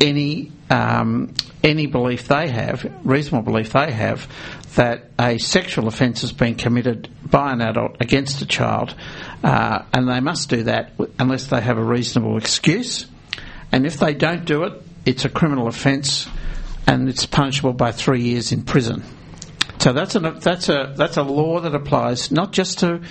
any um, any belief they have, reasonable belief they have, that a sexual offence has been committed by an adult against a child, uh, and they must do that unless they have a reasonable excuse. And if they don't do it, it's a criminal offence, and it's punishable by three years in prison. So that's a that's a that's a law that applies not just to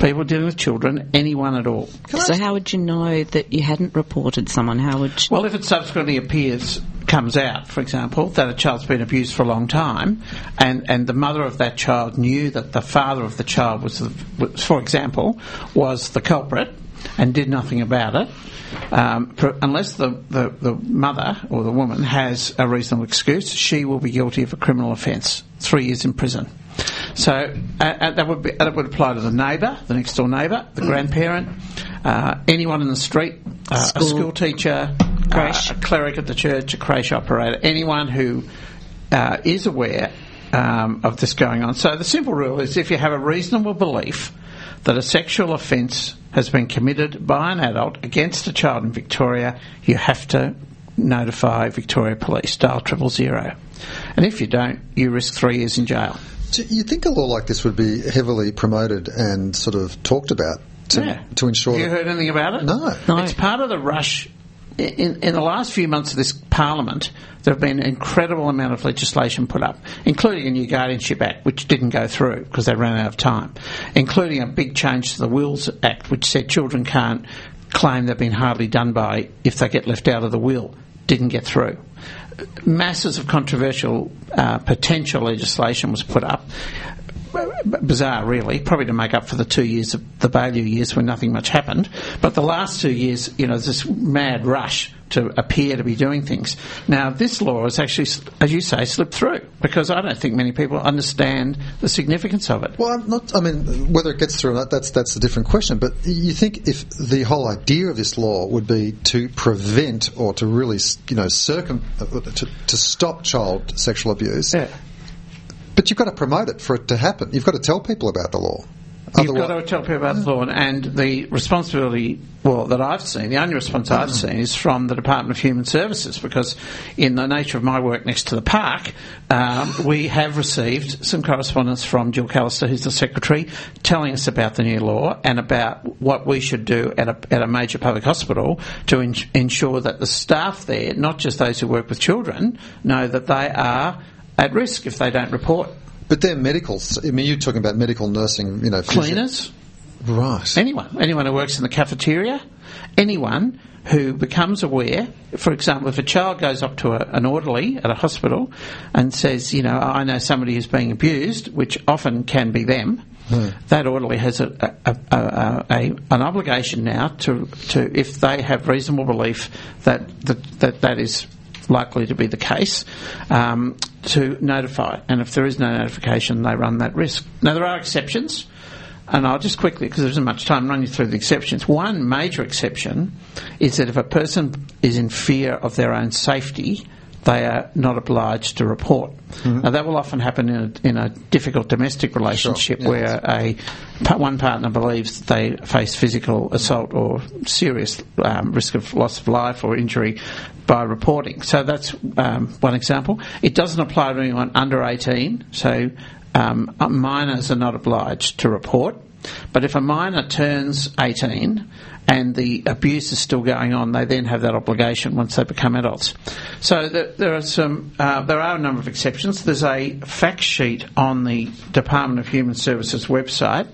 people dealing with children, anyone at all. So how would you know that you hadn't reported someone? How would you... Well, if it subsequently appears, comes out, for example, that a child's been abused for a long time, and, and the mother of that child knew that the father of the child was, the, was for example, was the culprit and did nothing about it, um, pr- unless the, the, the mother or the woman has a reasonable excuse, she will be guilty of a criminal offence, three years in prison. So uh, uh, that would be, that would apply to the neighbour, the next door neighbour, the grandparent, uh, anyone in the street, uh, a School. school teacher, uh, a cleric at the church, a creche operator, anyone who uh, is aware um, of this going on. So the simple rule is if you have a reasonable belief that a sexual offence has been committed by an adult against a child in Victoria, you have to notify Victoria Police, dial triple zero. And if you don't, you risk three years in jail. Do you think a law like this would be heavily promoted and sort of talked about to, Yeah. to ensure Have you heard anything about it? No. No. It's part of the rush. In, in the last few months of this Parliament, there have been an incredible amount of legislation put up, including a new Guardianship Act, which didn't go through because they ran out of time, including a big change to the Wills Act, which said children can't claim they've been hardly done by if they get left out of the will. Didn't get through. Masses of controversial uh, potential legislation was put up bizarre, really, probably to make up for the two years of the Baillieu years when nothing much happened. But the last two years, you know, this mad rush to appear to be doing things. Now, this law has actually, as you say, slipped through because I don't think many people understand the significance of it. Well, I'm not. I mean, whether it gets through or not, that's that's a different question. But you think if the whole idea of this law would be to prevent or to really, you know, circum to, to stop child sexual abuse, Yeah. but you've got to promote it for it to happen. You've got to tell people about the law. You've got to tell people about the law, and the responsibility, well, that I've seen, the only response I've seen is from the Department of Human Services, because in the nature of my work next to the park, um, we have received some correspondence from Gill Callister, who's the secretary, telling us about the new law and about what we should do at a, at a major public hospital to en- ensure that the staff there, not just those who work with children, know that they are at risk if they don't report. But they're medical. I mean, you're talking about medical nursing, you know, physio- Cleaners, right? Anyone, anyone who works in the cafeteria, anyone who becomes aware, for example, if a child goes up to a, an orderly at a hospital and says, you know, I know somebody who's being abused, which often can be them, hmm. that orderly has a, a, a, a, a, an obligation now to, to, if they have reasonable belief that that, that, that is likely to be the case, um, to notify. And if there is no notification, they run that risk. Now, there are exceptions. And I'll just quickly, because there isn't much time, run you through the exceptions. One major exception is that if a person is in fear of their own safety, they are not obliged to report. Now, that will often happen in a, in a difficult domestic relationship yeah. where a one partner believes that they face physical assault or serious um, risk of loss of life or injury by reporting. So that's um, one example. It doesn't apply to anyone under 18, so um, uh, minors are not obliged to report. But if a minor turns 18 and the abuse is still going on, they then have that obligation once they become adults. So there, there are some, uh, there are a number of exceptions. There's a fact sheet on the Department of Human Services website,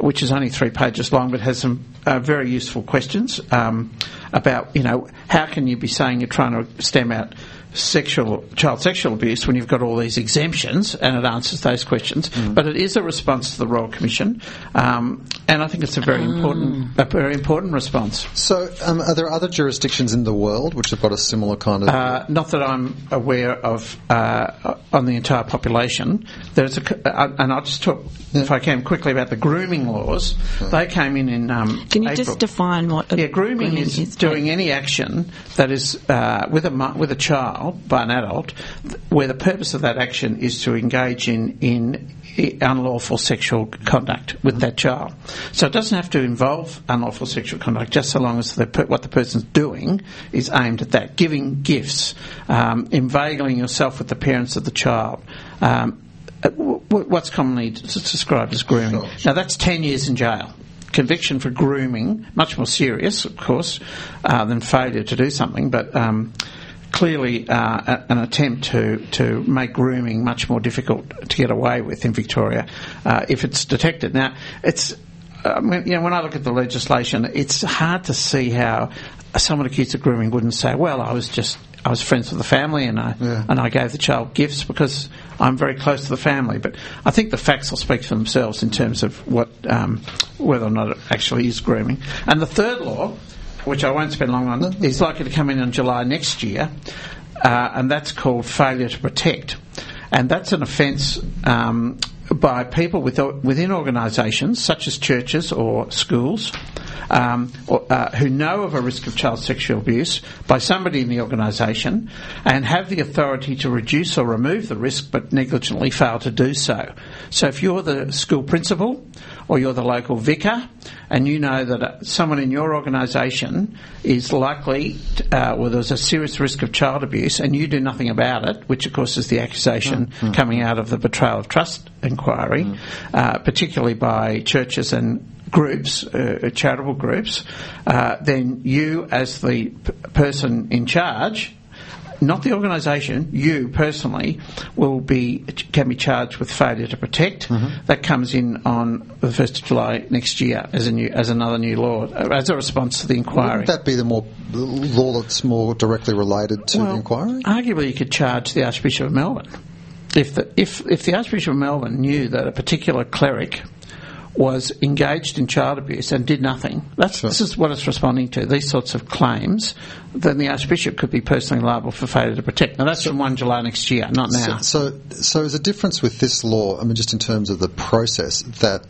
which is only three pages long, but has some uh, very useful questions um, about, you know, how can you be saying you're trying to stem out sexual child sexual abuse when you've got all these exemptions, and it answers those questions. But it is a response to the Royal Commission, um, and I think it's a very important, a very important response. So, um, are there other jurisdictions in the world which have got a similar kind of? Uh, not that I'm aware of uh, on the entire population. There's a, c- uh, and I'll just talk, if I can, quickly about the grooming laws. They came in in um, Can you April. just define what a Yeah, grooming, is, doing any action that is uh, with a with a child by an adult, where the purpose of that action is to engage in in unlawful sexual conduct with that child. So it doesn't have to involve unlawful sexual conduct, just so long as the what the person's doing is aimed at that, giving gifts, um, inveigling yourself with the parents of the child. Um, uh, what's commonly described as grooming. Now that's ten years in jail conviction for grooming, much more serious, of course, uh, than failure to do something, but um, clearly uh, an attempt to, to make grooming much more difficult to get away with in Victoria uh, if it's detected. Now, it's I mean, you know, when I look at the legislation, it's hard to see how someone accused of grooming wouldn't say, "Well, I was just I was friends with the family and I and I gave the child gifts because I'm very close to the family." But I think the facts will speak for themselves in terms of what um, whether or not it actually is grooming. And the third law, which I won't spend long on, is likely to come in in July next year, uh, and that's called failure to protect, and that's an offence. Um, by people with, within organisations such as churches or schools um, or, uh, who know of a risk of child sexual abuse by somebody in the organisation and have the authority to reduce or remove the risk but negligently fail to do so. So if you're the school principal or you're the local vicar and you know that uh, someone in your organisation is likely, uh, well, there's a serious risk of child abuse and you do nothing about it, which of course is the accusation coming out of the betrayal of trust inquiry, uh, particularly by churches and groups, uh, charitable groups, uh, then you as the p- person in charge not the organisation, you personally will be can be charged with failure to protect. That comes in on the first of July next year as a new as another new law uh, as a response to the inquiry. Wouldn't that be the more the law that's more directly related to the inquiry? Arguably, you could charge the Archbishop of Melbourne if the if if the Archbishop of Melbourne knew that a particular cleric was engaged in child abuse and did nothing. That's this is what it's responding to. These sorts of claims. Then the Archbishop could be personally liable for failure to protect. Now that's from one July next year, not now. So, so, so is a difference with this law? I mean, just in terms of the process, that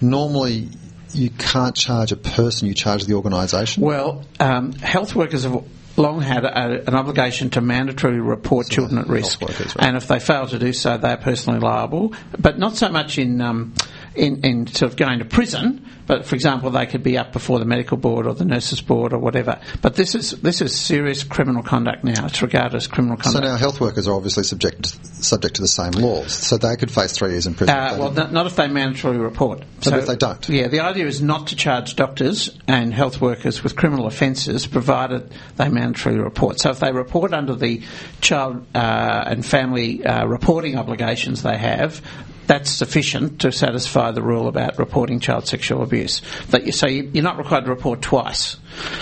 normally you can't charge a person; you charge the organisation. Well, um, health workers have long had a, an obligation to mandatorily report children at risk, workers, right. and if they fail to do so, they are personally liable. But not so much in. Um, in, in sort of going to prison, but for example, they could be up before the medical board or the nurses board or whatever. But this is this is serious criminal conduct now. It's regarded as criminal conduct. So now health workers are obviously subject subject to the same laws, so they could face three years in prison. Uh, well, not, not if they mandatorily report. So if they don't? Yeah, the idea is not to charge doctors and health workers with criminal offences, provided they mandatorily report. So if they report under the child uh, and family uh, reporting obligations they have, that's sufficient to satisfy the rule about reporting child sexual abuse. That you, so you, you're not required to report twice.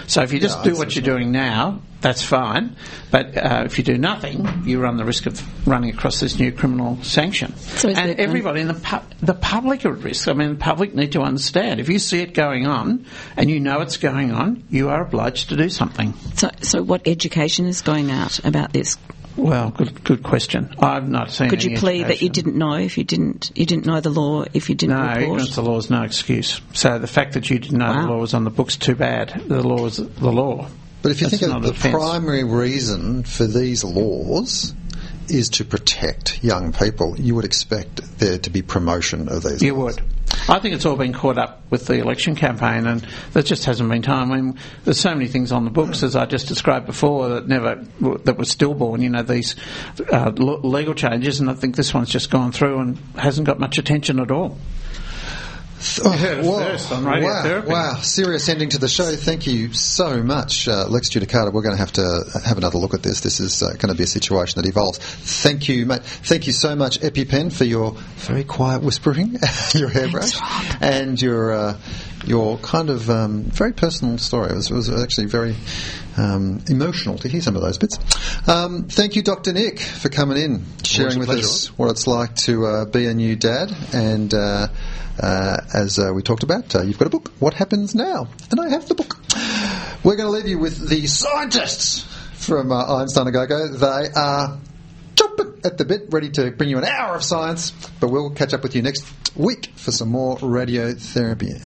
So if you just Yeah, do what what you're doing now, that's fine. But uh, if you do nothing, you run the risk of running across this new criminal sanction. So and everybody in the pu- the public are at risk. I mean, the public need to understand. If you see it going on and you know it's going on, you are obliged to do something. So, so what education is going out about this? Well, good good question. I've not seen. Could you any plead that you didn't know if you didn't you didn't know the law if you didn't No, report? ignorance of the law is no excuse. So the fact that you didn't know the law was on the books, too bad. The law is the law. But if you That's think of the offence. primary reason for these laws is to protect young people, you would expect there to be promotion of these. Laws. You laws. would. I think it's all been caught up with the election campaign, and there just hasn't been time. I mean, there's so many things on the books, as I just described before, that never that were stillborn. You know, these uh, legal changes, and I think this one's just gone through and hasn't got much attention at all. Oh, heard it wow. first on wow, radiotherapy. wow, serious ending to the show. Thank you so much, uh, Lex Judicata. We're going to have to have another look at this. This is uh, going to be a situation that evolves. Thank you, mate. Thank you so much, EpiPen, for your very quiet whispering, your hairbrush, and your uh, your kind of um, very personal story. It was, it was actually very um, emotional to hear some of those bits. Um, thank you, Dr. Nick, for coming in, sharing with pleasure. us what it's like to uh, be a new dad. And uh, uh, as uh, we talked about, uh, you've got a book, What Happens Now? And I have the book. We're going to leave you with the scientists from uh, Einstein A Go-Go. They are chomping at the bit, ready to bring you an hour of science. But we'll catch up with you next week for some more radiotherapy.